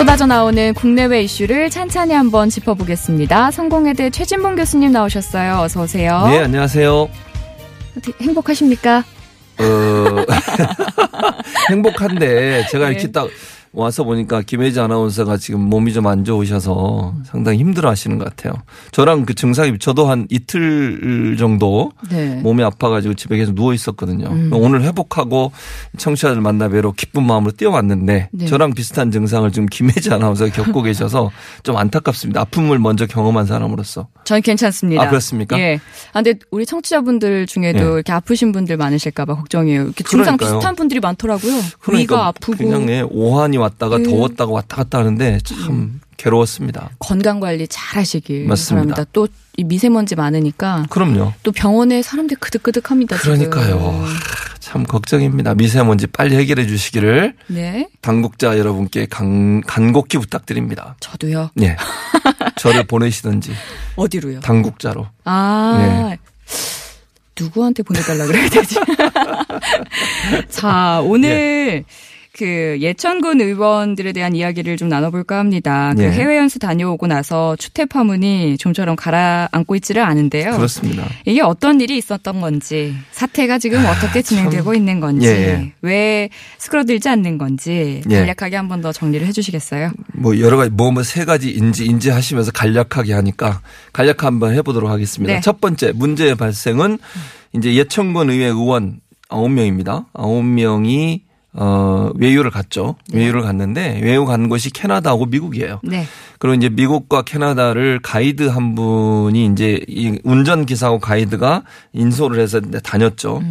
쏟아져 나오는 국내외 이슈를 찬찬히 한번 짚어보겠습니다. 성공회대 최진봉 교수님 나오셨어요. 어서 오세요. 네, 안녕하세요. 행복하십니까? 어, 행복한데 제가 네. 이렇게 딱 와서 보니까 김혜지 아나운서가 지금 몸이 좀 안 좋으셔서 상당히 힘들어 하시는 것 같아요. 저랑 그 증상이 저도 한 이틀 정도 네. 몸이 아파가지고 집에 계속 누워 있었거든요. 음. 오늘 회복하고 청취자들 만나 뵈러 기쁜 마음으로 뛰어왔는데 네. 저랑 비슷한 증상을 지금 김혜지 아나운서가 겪고 계셔서 좀 안타깝습니다. 아픔을 먼저 경험한 사람으로서. 전 괜찮습니다. 아, 그렇습니까? 예. 아, 근데 우리 청취자분들 중에도 예. 이렇게 아프신 분들 많으실까봐 걱정이에요. 이렇게 증상 그러니까요. 비슷한 분들이 많더라고요. 그러니까 위가 아프고 그냥 예, 오한이 왔다가 음. 더웠다가 왔다 갔다 하는데 참 괴로웠습니다. 건강 관리 잘 하시길 맞습니다. 바랍니다. 또이 미세먼지 많으니까 그럼요. 또 병원에 사람들 그득그득합니다. 그러니까요. 참 걱정입니다. 미세먼지 빨리 해결해 주시기를 네. 당국자 여러분께 간, 간곡히 부탁드립니다. 저도요. 예. 저를 보내시든지 어디로요? 당국자로. 아. 네. 누구한테 보내달라 그래야 되지? 자, 오늘 예. 그 예천군 의원들에 대한 이야기를 좀 나눠볼까 합니다. 그 예. 해외 연수 다녀오고 나서 추태 파문이 좀처럼 가라앉고 있지를 않은데요. 그렇습니다. 이게 어떤 일이 있었던 건지, 사태가 지금 어떻게 진행되고 있는 건지, 아, 예. 왜 스크러들지 않는 건지 예. 간략하게 한번 더 정리를 해주시겠어요? 뭐 여러 가지 뭐뭐세 가지 인지 인지하시면서 간략하게 하니까 간략 한번 해보도록 하겠습니다. 네. 첫 번째 문제의 발생은 이제 예천군 의회 의원 9명입니다. 9명이 어 외유를 갔죠. 외유를 갔는데 외유 간 곳이 캐나다하고 미국이에요. 네. 그리고 이제 미국과 캐나다를 가이드 한 분이 이제 이 운전 기사하고 가이드가 인솔을 해서 다녔죠.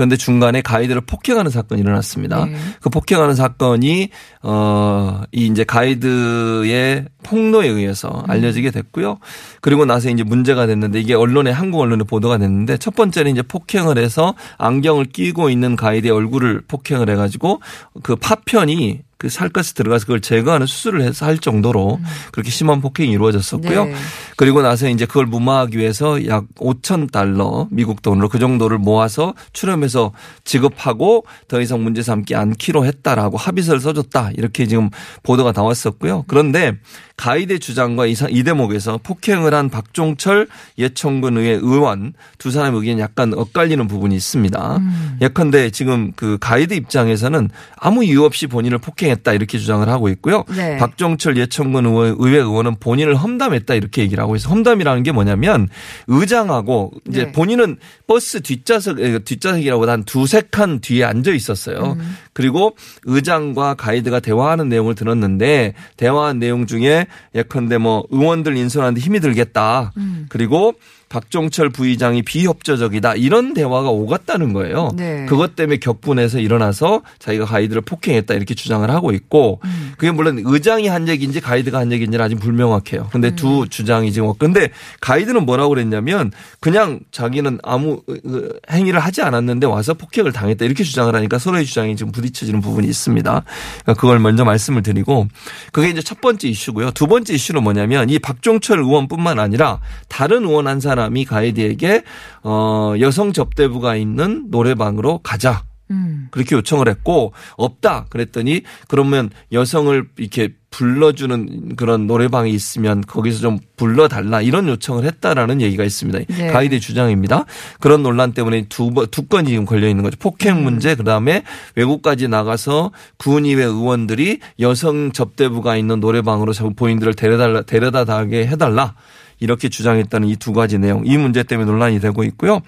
그런데 중간에 가이드를 폭행하는 사건이 일어났습니다. 네. 그 폭행하는 사건이 어 이 이제 가이드의 폭로에 의해서 알려지게 됐고요. 그리고 나서 이제 문제가 됐는데 이게 언론에 한국 언론에 보도가 됐는데 첫 번째는 이제 폭행을 해서 안경을 끼고 있는 가이드의 얼굴을 폭행을 해가지고 그 파편이 그 살갗에 들어가서 그걸 제거하는 수술을 해서 할 정도로 그렇게 심한 폭행이 이루어졌었고요. 네. 그리고 나서 이제 그걸 무마하기 위해서 약 5천 달러 미국 돈으로 그 정도를 모아서 출연해서 지급하고 더 이상 문제 삼지 않기로 했다라고 합의서를 써줬다 이렇게 지금 보도가 나왔었고요. 그런데 가이드 주장과 이, 사- 이 대목에서 폭행을 한 박종철 예천군 의회 의원 두 사람의 의견이 약간 엇갈리는 부분이 있습니다. 예컨대 지금 그 가이드 입장에서는 아무 이유 없이 본인을 폭행했다 이렇게 주장을 하고 있고요. 네. 박종철 예천군 의원- 의회 의원은 본인을 험담했다 이렇게 얘기를 하고 있어요. 험담이라는 게 뭐냐면 의장하고 이제 네. 본인은 버스 뒷좌석 에, 뒷좌석이라고 한 두세 칸 뒤에 앉아 있었어요. 음. 그리고 의장과 가이드가 대화하는 내용을 들었는데 대화한 내용 중에 예컨대 뭐 의원들 인선하는데 힘이 들겠다. 음. 그리고 박종철 부의장이 비협조적이다 이런 대화가 오갔다는 거예요. 네. 그것 때문에 격분해서 일어나서 자기가 가이드를 폭행했다 이렇게 주장을 하고 있고 음. 그게 물론 의장이 한 얘기인지 가이드가 한 얘기인지는 아직 불명확해요. 근데 음. 두 주장이 지금 근데 가이드는 뭐라고 그랬냐면 그냥 자기는 아무 어, 행위를 하지 않았는데 와서 폭행을 당했다 이렇게 주장을 하니까 서로의 주장이 지금 부딪혀지는 부분이 있습니다. 그러니까 그걸 먼저 말씀을 드리고 그게 이제 첫 번째 이슈고요. 두 번째 이슈는 뭐냐면 이 박종철 의원뿐만 아니라 다른 의원 한 사람이 가이드에게 어 여성 접대부가 있는 노래방으로 가자. 음. 그렇게 요청을 했고 없다 그랬더니 그러면 여성을 이렇게 불러주는 그런 노래방이 있으면 거기서 좀 불러달라 이런 요청을 했다라는 얘기가 있습니다. 네. 가이드 주장입니다. 그런 논란 때문에 두, 번- 두 건이 지금 걸려 있는 거죠. 폭행 문제 그다음에 외국까지 나가서 군의회 의원들이 여성 접대부가 있는 노래방으로 자꾸 본인들을 데려달라 데려다 가게 해달라. 이렇게 주장했다는 이 두 가지 내용, 이 문제 때문에 논란이 되고 있고요.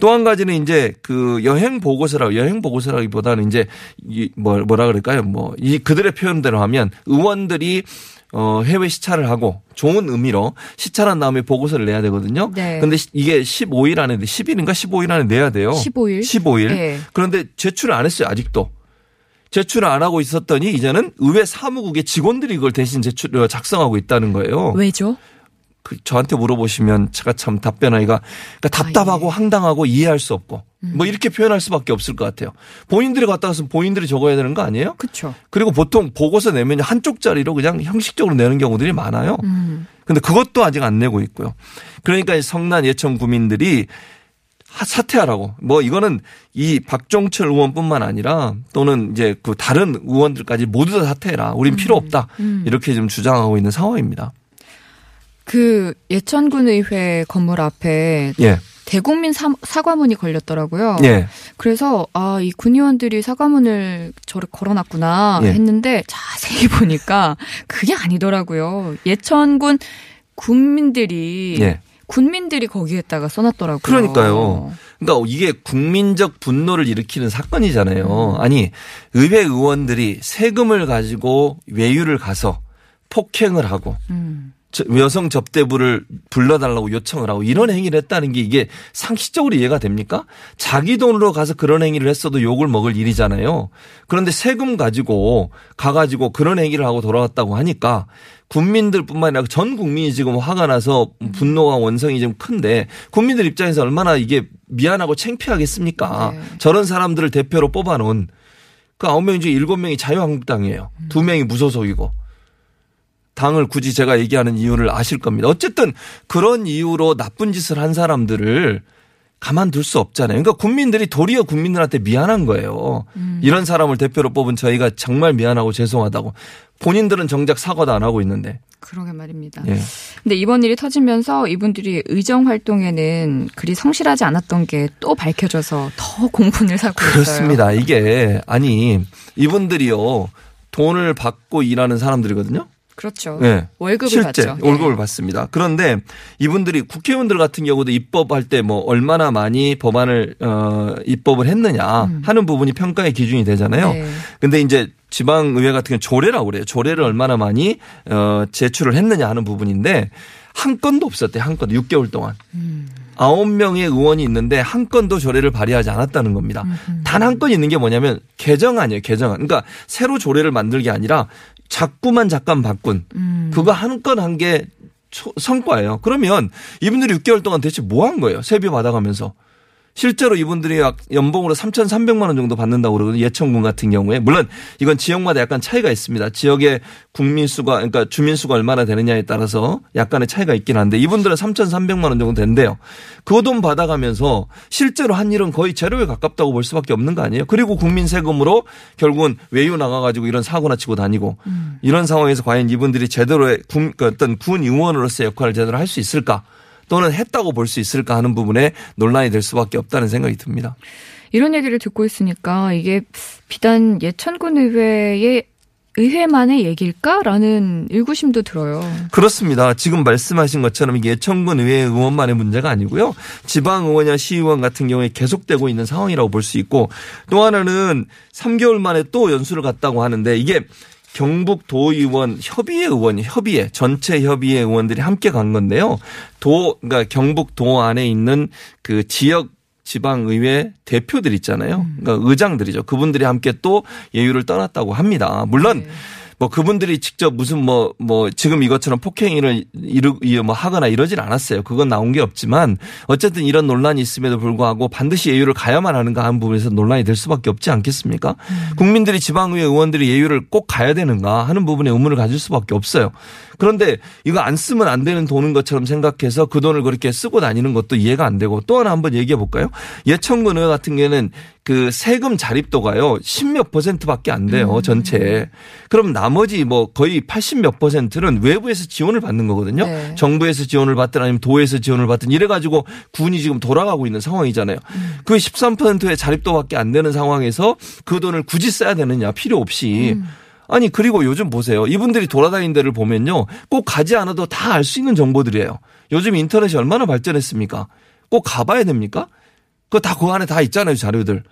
또 한 가지는 이제 그 여행 보고서라고 여행 보고서라기보다는 이제 이 뭐, 뭐라 그럴까요? 뭐 이 그들의 표현대로 하면 의원들이 어, 해외 시찰을 하고 좋은 의미로 시찰한 다음에 보고서를 내야 되거든요. 네. 시- 이게 15일 안에 10일인가 15일 안에 내야 돼요. 15일? 15일. 네. 그런데 제출을 안 했어요. 아직도. 제출을 안 하고 있었더니 이제는 의회 사무국의 직원들이 이걸 대신 제출 어, 작성하고 있다는 거예요. 왜죠? 그 저한테 물어보시면 제가 참 답변하기가 그러니까 답답하고 예. 황당하고 이해할 수 없고 음. 뭐 이렇게 표현할 수밖에 없을 것 같아요. 본인들이 갔다 와서 본인들이 적어야 되는 거 아니에요? 그렇죠. 그리고 보통 보고서 내면 한쪽짜리로 그냥 형식적으로 내는 경우들이 많아요. 음. 근데 그것도 아직 안 내고 있고요. 그러니까 이 성난 예천 구민들이 하- 사퇴하라고. 뭐 이거는 이 박종철 의원뿐만 아니라 또는 이제 그 다른 의원들까지 모두 다 사퇴해라. 우린 필요 없다. 이렇게 좀 주장하고 있는 상황입니다. 그 예천군 의회 건물 앞에 예. 대국민 사, 사과문이 걸렸더라고요. 예. 그래서 아 이 군의원들이 사과문을 저를 걸어놨구나 예. 했는데 자세히 보니까 그게 아니더라고요. 예천군 군민들이 예. 군민들이 거기에다가 써놨더라고요. 그러니까요. 그러니까 이게 국민적 분노를 일으키는 음. 사건이잖아요. 아니 의회 의원들이 세금을 가지고 외유를 가서 폭행을 하고 음. 저- 여성 접대부를 불러달라고 요청을 하고 이런 행위를 했다는 게 이게 상식적으로 이해가 됩니까? 자기 돈으로 가서 그런 행위를 했어도 욕을 먹을 일이잖아요. 그런데 세금 가지고 가가지고 그런 행위를 하고 돌아왔다고 하니까 국민들뿐만 아니라 전 국민이 지금 화가 나서 분노와 원성이 좀 큰데 국민들 입장에서 얼마나 이게 미안하고 창피하겠습니까? 네. 저런 사람들을 대표로 뽑아놓은 그 아홉 명 중에 일곱 명이 자유한국당이에요. 두 명이 무소속이고. 당을 굳이 제가 얘기하는 이유를 아실 겁니다. 어쨌든 그런 이유로 나쁜 짓을 한 사람들을 가만둘 수 없잖아요. 그러니까 국민들이 도리어 국민들한테 미안한 거예요. 이런 사람을 대표로 뽑은 저희가 정말 미안하고 죄송하다고. 본인들은 정작 사과도 안 하고 있는데. 그러게 말입니다. 예. 근데 이번 일이 터지면서 이분들이 의정 활동에는 그리 성실하지 않았던 게 또 밝혀져서 더 공분을 사고 있어요. 그렇습니다. 이게 아니 이분들이요 돈을 받고 일하는 사람들이거든요. 그렇죠. 네. 월급을 실제 받죠. 예. 월급을 받습니다. 그런데 이분들이 국회의원들 같은 경우도 입법할 때 뭐 얼마나 많이 법안을 어 입법을 했느냐 하는 부분이 평가의 기준이 되잖아요. 네. 근데 이제 지방의회 같은 경우 조례라고 그래요. 조례를 얼마나 많이 어 제출을 했느냐 하는 부분인데 한 건도 없었대. 한 건도 6개월 동안. 아홉 명의 의원이 있는데 한 건도 조례를 발의하지 않았다는 겁니다. 단 한 건 있는 게 뭐냐면 개정안이에요. 개정안. 그러니까 새로 조례를 만들 게 아니라 자꾸만 잠깐 바꾼 음. 그거 한 건 한 게 성과예요. 그러면 이분들이 6개월 동안 대체 뭐 한 거예요? 세비 받아가면서. 실제로 이분들이 약 연봉으로 3,300만 원 정도 받는다고 그러거든요. 예천군 같은 경우에. 물론 이건 지역마다 약간 차이가 있습니다. 지역의 국민 수가 그러니까 주민 수가 얼마나 되느냐에 따라서 약간의 차이가 있긴 한데 이분들은 3,300만 원 정도 된대요. 그 돈 받아가면서 실제로 한 일은 거의 제로에 가깝다고 볼 수밖에 없는 거 아니에요? 그리고 국민 세금으로 결국은 외유 나가가지고 이런 사고나 치고 다니고 이런 상황에서 과연 이분들이 제대로의 군, 그 어떤 군 의원으로서의 역할을 제대로 할 수 있을까? 또는 했다고 볼 수 있을까 하는 부분에 논란이 될 수밖에 없다는 생각이 듭니다. 이런 얘기를 듣고 있으니까 이게 비단 예천군 의회의 의회만의 얘기일까라는 의구심도 들어요. 그렇습니다. 지금 말씀하신 것처럼 이게 예천군 의회 의원만의 문제가 아니고요. 지방 의원이나 시의원 같은 경우에 계속되고 있는 상황이라고 볼 수 있고 또 하나는 3개월 만에 또 연수를 갔다고 하는데 이게 경북 도의원 협의회 의원 협의회 전체 협의회 의원들이 함께 간 건데요. 도 그러니까 경북 도 안에 있는 그 지역 지방의회 대표들 있잖아요. 그러니까 의장들이죠. 그분들이 함께 또 예유를 떠났다고 합니다. 물론 뭐 그분들이 직접 무슨 뭐뭐 지금 이것처럼 폭행을 이르 뭐 하거나 이러진 않았어요. 그건 나온 게 없지만 어쨌든 이런 논란이 있음에도 불구하고 반드시 예유를 가야만 하는가 하는 부분에서 논란이 될 수밖에 없지 않겠습니까? 국민들이 지방의회 의원들이 예유를 꼭 가야 되는가 하는 부분에 의문을 가질 수밖에 없어요. 그런데 이거 안 쓰면 안 되는 돈인 것처럼 생각해서 그 돈을 그렇게 쓰고 다니는 것도 이해가 안 되고 또 하나 한번 얘기해 볼까요? 예천군 의회 같은 경우에는 그 세금 자립도가요. 10몇 퍼센트밖에 안 돼요. 전체에. 그럼 나머지 뭐 거의 80몇 퍼센트는 외부에서 지원을 받는 거거든요. 네. 정부에서 지원을 받든 아니면 도에서 지원을 받든 이래 가지고 군이 지금 돌아가고 있는 상황이잖아요. 그 13%의 자립도밖에 안 되는 상황에서 그 돈을 굳이 써야 되느냐 필요 없이. 아니 그리고 요즘 보세요. 이분들이 돌아다니는 데를 보면요. 꼭 가지 않아도 다 알 수 있는 정보들이에요. 요즘 인터넷이 얼마나 발전했습니까? 꼭 가봐야 됩니까? 그거 다 그 안에 다 있잖아요, 자료들.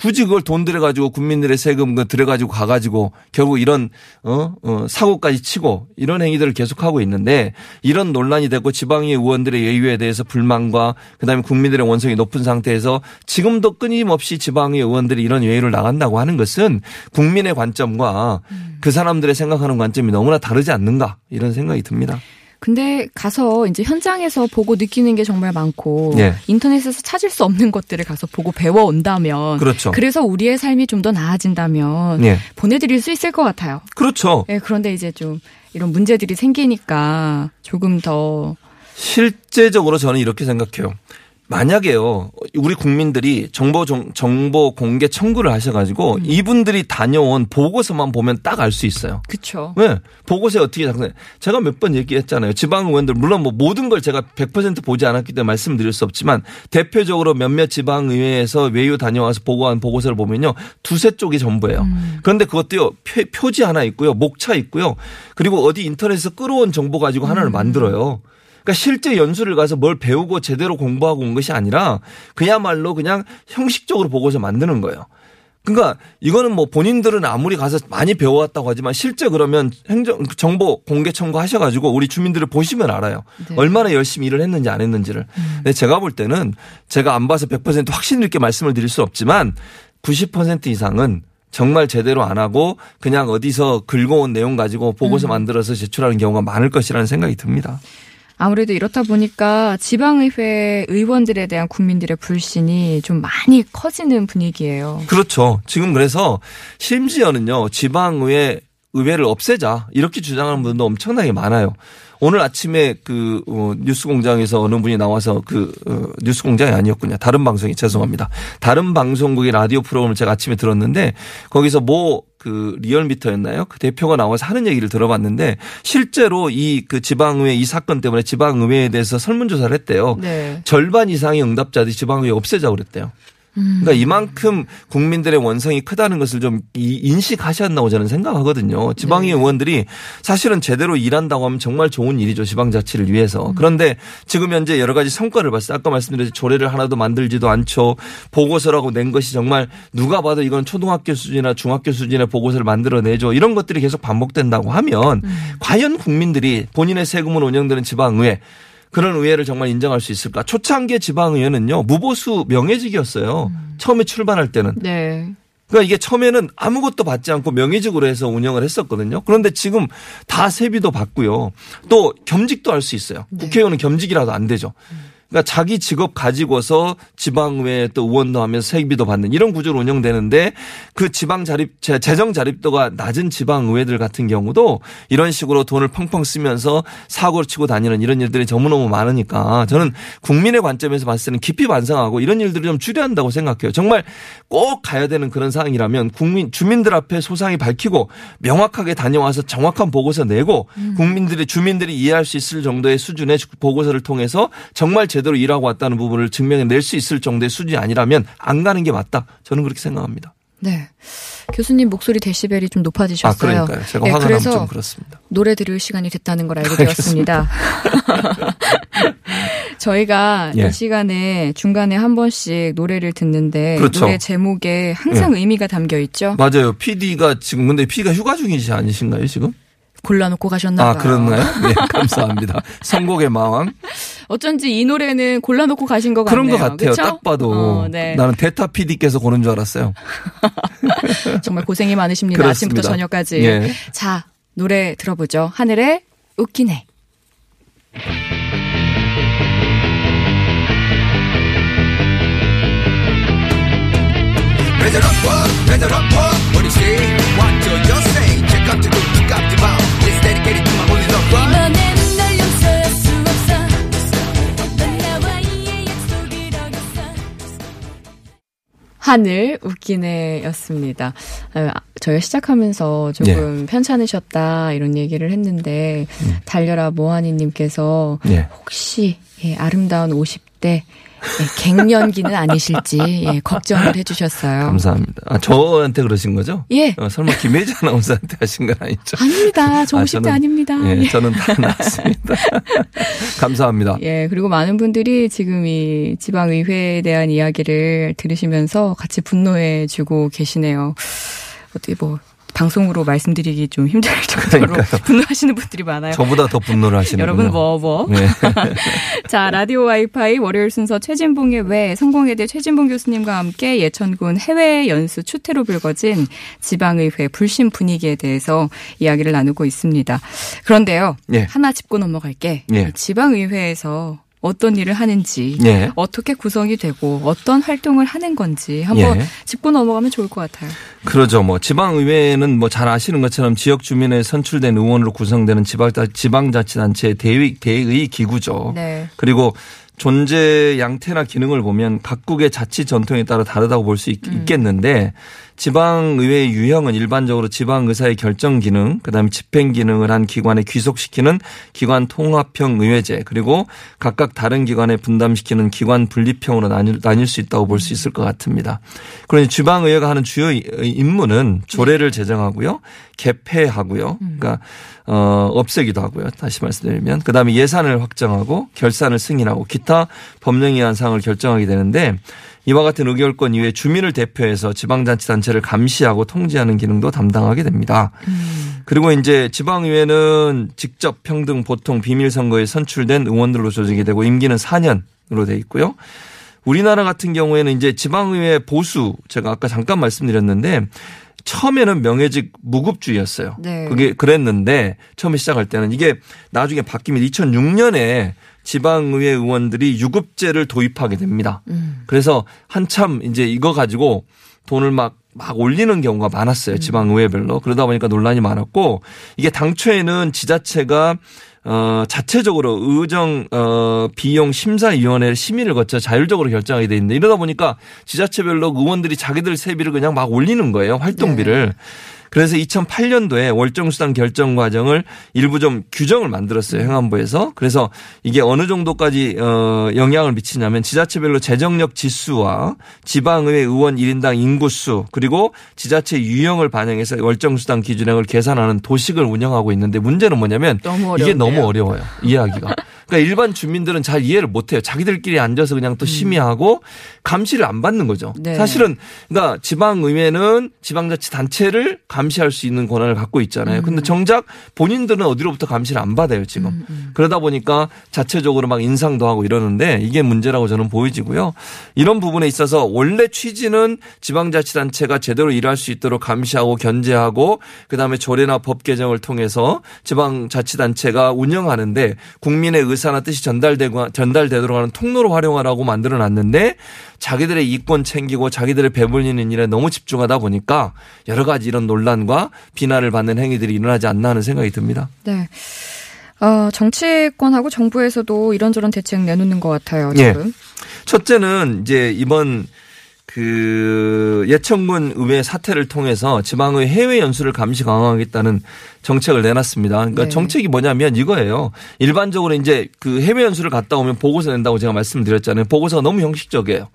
굳이 그걸 돈 들여가지고 국민들의 세금 그 들여가지고 가가지고 결국 이런 어, 어 사고까지 치고 이런 행위들을 계속하고 있는데 이런 논란이 되고 지방의 의원들의 예유에 대해서 불만과 그다음에 국민들의 원성이 높은 상태에서 지금도 끊임없이 지방의 의원들이 이런 예유를 나간다고 하는 것은 국민의 관점과 그 사람들의 생각하는 관점이 너무나 다르지 않는가 이런 생각이 듭니다. 근데 가서 이제 현장에서 보고 느끼는 게 정말 많고 예. 인터넷에서 찾을 수 없는 것들을 가서 보고 배워 온다면 그렇죠. 그래서 우리의 삶이 좀 더 나아진다면 예. 보내드릴 수 있을 것 같아요. 그렇죠. 예, 그런데 이제 좀 이런 문제들이 생기니까 조금 더 실제적으로 저는 이렇게 생각해요. 만약에요, 우리 국민들이 정보 정, 정보 공개 청구를 하셔가지고 음. 이분들이 다녀온 보고서만 보면 딱 알 수 있어요. 그쵸. 왜? 보고서에 어떻게 작성해? 제가 몇 번 얘기했잖아요. 지방 의원들 물론 뭐 모든 걸 제가 100% 보지 않았기 때문에 말씀드릴 수 없지만 대표적으로 몇몇 지방 의회에서 외유 다녀와서 보고한 보고서를 보면요. 두세 쪽이 전부예요. 그런데 그것도요. 표, 표지 하나 있고요. 목차 있고요. 그리고 어디 인터넷에서 끌어온 정보 가지고 하나를 만들어요. 그러니까 실제 연수를 가서 뭘 배우고 제대로 공부하고 온 것이 아니라 그야말로 그냥 형식적으로 보고서 만드는 거예요. 그러니까 이거는 뭐 본인들은 아무리 가서 많이 배워왔다고 하지만 실제 그러면 행정 정보 공개 청구하셔가지고 우리 주민들을 보시면 알아요. 네. 얼마나 열심히 일을 했는지 안 했는지를. 근데 제가 볼 때는 제가 안 봐서 100% 확신 있게 말씀을 드릴 수 없지만 90% 이상은 정말 제대로 안 하고 그냥 어디서 긁어온 내용 가지고 보고서 만들어서 제출하는 경우가 많을 것이라는 생각이 듭니다. 아무래도 이렇다 보니까 지방의회 의원들에 대한 국민들의 불신이 좀 많이 커지는 분위기예요. 그렇죠. 지금 그래서 심지어는요 지방의회 의회를 없애자 이렇게 주장하는 분도 엄청나게 많아요. 오늘 아침에 그 어, 뉴스공장에서 어느 분이 나와서 그 어, 뉴스공장이 아니었군요. 다른 방송이 죄송합니다. 다른 방송국의 라디오 프로그램을 제가 아침에 들었는데 거기서 뭐 그 리얼미터였나요? 그 대표가 나와서 하는 얘기를 들어봤는데 실제로 이 그 지방의회 이 사건 때문에 지방의회에 대해서 설문조사를 했대요. 네. 절반 이상의 응답자들이 지방의회 없애자고 그랬대요. 그러니까 이만큼 국민들의 원성이 크다는 것을 좀 이- 인식하셨나고 저는 생각하거든요. 지방의 의원들이 사실은 제대로 일한다고 하면 정말 좋은 일이죠. 지방자치를 위해서. 그런데 지금 현재 여러 가지 성과를 봤어요. 아까 말씀드렸듯이 조례를 하나도 만들지도 않죠. 보고서라고 낸 것이 정말 누가 봐도 이건 초등학교 수준이나 중학교 수준의 보고서를 만들어내죠. 이런 것들이 계속 반복된다고 하면 과연 국민들이 본인의 세금으로 운영되는 지방의회 그런 의회를 정말 인정할 수 있을까? 초창기의 지방의회는요, 무보수 명예직이었어요. 처음에 출발할 때는. 네. 그러니까 이게 처음에는 아무것도 받지 않고 명예직으로 해서 운영을 했었거든요. 그런데 지금 다 세비도 받고요. 또 겸직도 할 수 있어요. 국회의원은 겸직이라도 안 되죠. 그러니까 자기 직업 가지고서 지방의회 또 의원도 하면서 세비도 받는 이런 구조로 운영되는데 그 지방 자립 재- 재정 자립도가 낮은 지방 의회들 같은 경우도 이런 식으로 돈을 펑펑 쓰면서 사고를 치고 다니는 이런 일들이 너무너무 많으니까 저는 국민의 관점에서 봤을 때는 깊이 반성하고 이런 일들을 좀 줄여야 한다고 생각해요. 정말 꼭 가야 되는 그런 상황이라면 국민 주민들 앞에 소상히 밝히고 명확하게 다녀와서 정확한 보고서 내고 국민들이 주민들이 이해할 수 있을 정도의 수준의 보고서를 통해서 정말 제 대로 일하고 왔다는 부분을 증명해 낼 수 있을 정도의 수준이 아니라면 안 가는 게 맞다. 저는 그렇게 생각합니다. 네. 교수님 목소리 데시벨이 좀아 높아지셨어요. 그러니까요. 제가 네, 화가 그래서 좀 그렇습니다. 노래 들을 시간이 됐다는 걸 알게 되었습니다. 저희가 예. 이 시간에 중간에 한 번씩 노래를 듣는데 그렇죠. 노래 제목에 항상 의미가 담겨 있죠. 맞아요. PD가 지금 근데 PD가 휴가 중이시 아니신가요 지금? 골라놓고 가셨나 아 봐요. 그런가요? 네 감사합니다. 선곡의 마왕 어쩐지 이 노래는 골라놓고 가신 것 그런 같네요. 것 같아요. 그쵸? 딱 봐도 어, 네. 나는 대타 PD께서 고른 줄 알았어요. 정말 고생이 많으십니다. 그렇습니다. 아침부터 저녁까지. 예. 자 노래 들어보죠. 하늘에 웃기네. It up, what? Raise it what? What do you say? What do you 널 용서할 수 없어 하늘 웃기네였습니다. 아, 저희가 시작하면서 조금 편찮으셨다 이런 얘기를 했는데 달려라 모하니님께서 예. 혹시 예, 아름다운 50 네. 네, 갱년기는 아니실지 예, 걱정을 해주셨어요. 감사합니다. 아, 저한테 그러신 거죠? 예. 어, 설마 김혜지 아나운서한테 하신 건 아니죠? 아닙니다. 저 아, 50대 저는- 아닙니다. 예, 예. 저는 다 나왔습니다. 감사합니다. 예, 그리고 많은 분들이 지금 이 지방의회에 대한 이야기를 들으시면서 같이 분노해주고 계시네요. 어떻게 뭐, 방송으로 말씀드리기 좀 힘들 정도로 그러니까요. 분노하시는 분들이 많아요. 저보다 더 분노를 하시는 여러분 뭐 뭐. 네. 자, 라디오 와이파이 월요일 순서 최진봉의 왜 성공회대 최진봉 교수님과 함께 예천군 해외 연수 추태로 불거진 지방의회 불신 분위기에 대해서 이야기를 나누고 있습니다. 그런데요. 예. 하나 짚고 넘어갈게. 예. 이 지방의회에서 어떤 일을 하는지 예. 어떻게 구성이 되고 어떤 활동을 하는 건지 한번 예. 짚고 넘어가면 좋을 것 같아요. 그러죠. 뭐 지방의회는 뭐 잘 아시는 것처럼 지역 주민에 선출된 의원으로 구성되는 지방 지방자치단체의 대의 대의 기구죠. 네. 그리고 존재 양태나 기능을 보면 각국의 자치 전통에 따라 다르다고 볼수 음. 있겠는데 지방의회의 유형은 일반적으로 지방의사의 결정 기능, 그다음에 집행 기능을 한 기관에 귀속시키는 기관 통합형 의회제, 그리고 각각 다른 기관에 분담시키는 기관 분립형으로 나뉠, 나뉠 수 있다고 볼 수 있을 것 같습니다. 그러니 지방의회가 하는 주요 임무는 조례를 제정하고요, 개폐하고요, 그러니까 어, 없애기도 하고요. 다시 말씀드리면. 그 다음에 예산을 확정하고 결산을 승인하고 기타 법령에 의한 사항을 결정하게 되는데 이와 같은 의결권 이외에 주민을 대표해서 지방자치단체를 감시하고 통제하는 기능도 담당하게 됩니다. 그리고 이제 지방의회는 직접 평등 보통 비밀선거에 선출된 의원들로 조직이 되고 임기는 4년으로 돼 있고요. 우리나라 같은 경우에는 이제 지방의회 보수 제가 아까 잠깐 말씀드렸는데 처음에는 명예직 무급주의였어요. 네. 그게 그랬는데 처음에 시작할 때는 이게 나중에 바뀌면 2006년에 지방의회 의원들이 유급제를 도입하게 됩니다. 음. 그래서 한참 이제 이거 가지고 돈을 막 막 올리는 경우가 많았어요. 지방의회별로. 그러다 보니까 논란이 많았고 이게 당초에는 지자체가 어, 자체적으로 의정, 어, 비용 심사위원회 심의를 거쳐 자율적으로 결정하게 돼 있는데 이러다 보니까 지자체별로 의원들이 자기들 세비를 그냥 막 올리는 거예요. 활동비를. 그래서 2008년도에 월정수당 결정 과정을 일부 좀 규정을 만들었어요. 행안부에서. 그래서 이게 어느 정도까지 어 영향을 미치냐면 지자체별로 재정력 지수와 지방의회 의원 1인당 인구수 그리고 지자체 유형을 반영해서 월정수당 기준액을 계산하는 도식을 운영하고 있는데 문제는 뭐냐면 너무 이게. 너무 어려워요. 이해하기가. 그러니까 일반 주민들은 잘 이해를 못 해요. 자기들끼리 앉아서 그냥 또 심의하고 감시를 안 받는 거죠. 네. 사실은 그러니까 지방의회는 지방자치단체를 감시할 수 있는 권한을 갖고 있잖아요. 근데 정작 본인들은 어디로부터 감시를 안 받아요, 지금. 그러다 보니까 자체적으로 막 인상도 하고 이러는데 이게 문제라고 저는 보여지고요. 이런 부분에 있어서 원래 취지는 지방자치단체가 제대로 일할 수 있도록 감시하고 견제하고 그다음에 조례나 법 개정을 통해서 지방자치단체가 운영하는데 국민의 의사 나 뜻이 전달되고 전달되도록 하는 통로로 활용하라고 만들어 놨는데 자기들의 이권 챙기고 자기들의 배불리는 일에 너무 집중하다 보니까 여러 가지 이런 논란과 비난을 받는 행위들이 일어나지 않나 하는 생각이 듭니다. 네. 어, 정치권하고 정부에서도 이런저런 대책 내놓는 것 같아요, 예. 지금. 첫째는 이제 이번 그 예천군 의회 사태를 통해서 지방의 해외 연수를 감시 강화하겠다는 정책을 내놨습니다. 그러니까 네. 정책이 뭐냐면 이거예요. 일반적으로 이제 그 해외 연수를 갔다 오면 보고서 낸다고 제가 말씀드렸잖아요. 보고서가 너무 형식적이에요.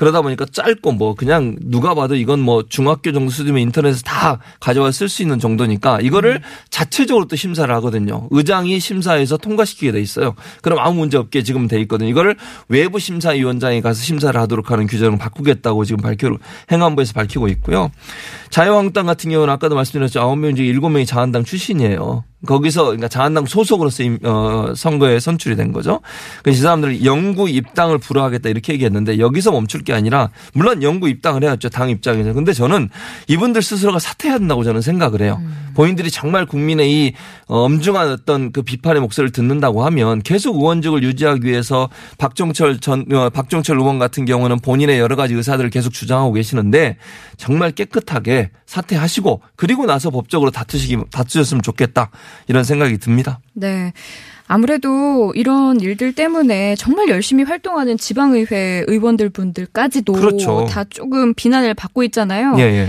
그러다 보니까 짧고 뭐 그냥 누가 봐도 이건 뭐 중학교 정도 수준이면 인터넷에서 다 가져와 쓸 수 있는 정도니까 이거를 자체적으로 또 심사를 하거든요. 의장이 심사해서 통과시키게 돼 있어요. 그럼 아무 문제 없게 지금 돼 있거든요. 이거를 외부 심사위원장이 가서 심사를 하도록 하는 규정을 바꾸겠다고 지금 밝혀 행안부에서 밝히고 있고요. 자유한국당 같은 경우는 아까도 말씀드렸죠. 9명 중에 7명이 자한당 출신이에요. 거기서 그러니까 자한당 소속으로서 임- 어, 선거에 선출이 된 거죠. 그래서 이 사람들이 영구 입당을 불허하겠다 이렇게 얘기했는데 여기서 멈출 게 아니라 물론 영구 입당을 해야죠 당 입장에서. 근데 저는 이분들 스스로가 사퇴해야 한다고 저는 생각을 해요. 본인들이 정말 국민의 이 어, 엄중한 어떤 그 비판의 목소리를 듣는다고 하면 계속 의원직을 유지하기 위해서 박종철 전 어, 박종철 의원 같은 경우는 본인의 여러 가지 의사들을 계속 주장하고 계시는데 정말 깨끗하게 사퇴하시고 그리고 나서 법적으로 다투시기 다투셨으면 좋겠다 이런 생각이 듭니다. 네. 아무래도 이런 일들 때문에 정말 열심히 활동하는 지방의회 의원들 분들까지도 그렇죠. 다 조금 비난을 받고 있잖아요. 예, 예.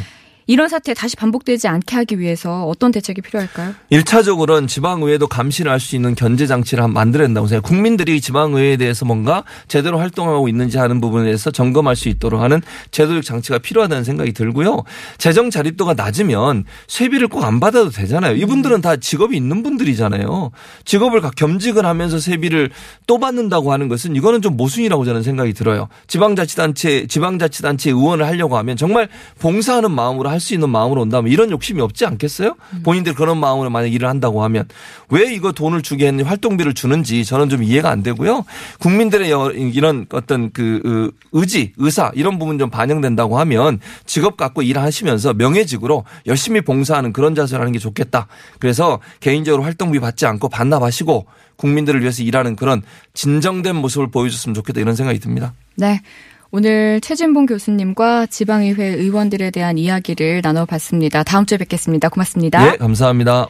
이런 사태 다시 반복되지 않게 하기 위해서 어떤 대책이 필요할까요? 일차적으로는 지방의회도 감시를 할 수 있는 견제 장치를 한- 만들어야 된다고 생각해요. 국민들이 지방의회에 대해서 뭔가 제대로 활동하고 있는지 하는 부분에 대해서 점검할 수 있도록 하는 제도적 장치가 필요하다는 생각이 들고요. 재정 자립도가 낮으면 세비를 꼭 안 받아도 되잖아요. 이분들은 다 직업이 있는 분들이잖아요. 직업을 각 겸직을 하면서 세비를 또 받는다고 하는 것은 이거는 좀 모순이라고 저는 생각이 들어요. 지방자치단체, 지방자치단체 의원을 하려고 하면 정말 봉사하는 마음으로 할수 있는 마음으로 온다면 이런 욕심이 없지 않겠어요? 본인들 그런 마음으로 만약 일을 한다고 하면 왜 이거 돈을 주게 했는지 활동비를 주는지 저는 좀 이해가 안 되고요. 국민들의 여- 이런 어떤 그 어, 의지, 의사 이런 부분 좀 반영된다고 하면 직업 갖고 일하시면서 명예직으로 열심히 봉사하는 그런 자세를 하는 게 좋겠다. 그래서 개인적으로 활동비 받지 않고 반납하시고 국민들을 위해서 일하는 그런 진정된 모습을 보여줬으면 좋겠다 이런 생각이 듭니다. 네. 오늘 최진봉 교수님과 지방의회 의원들에 대한 이야기를 나눠봤습니다. 다음 주에 뵙겠습니다. 고맙습니다. 예, 감사합니다.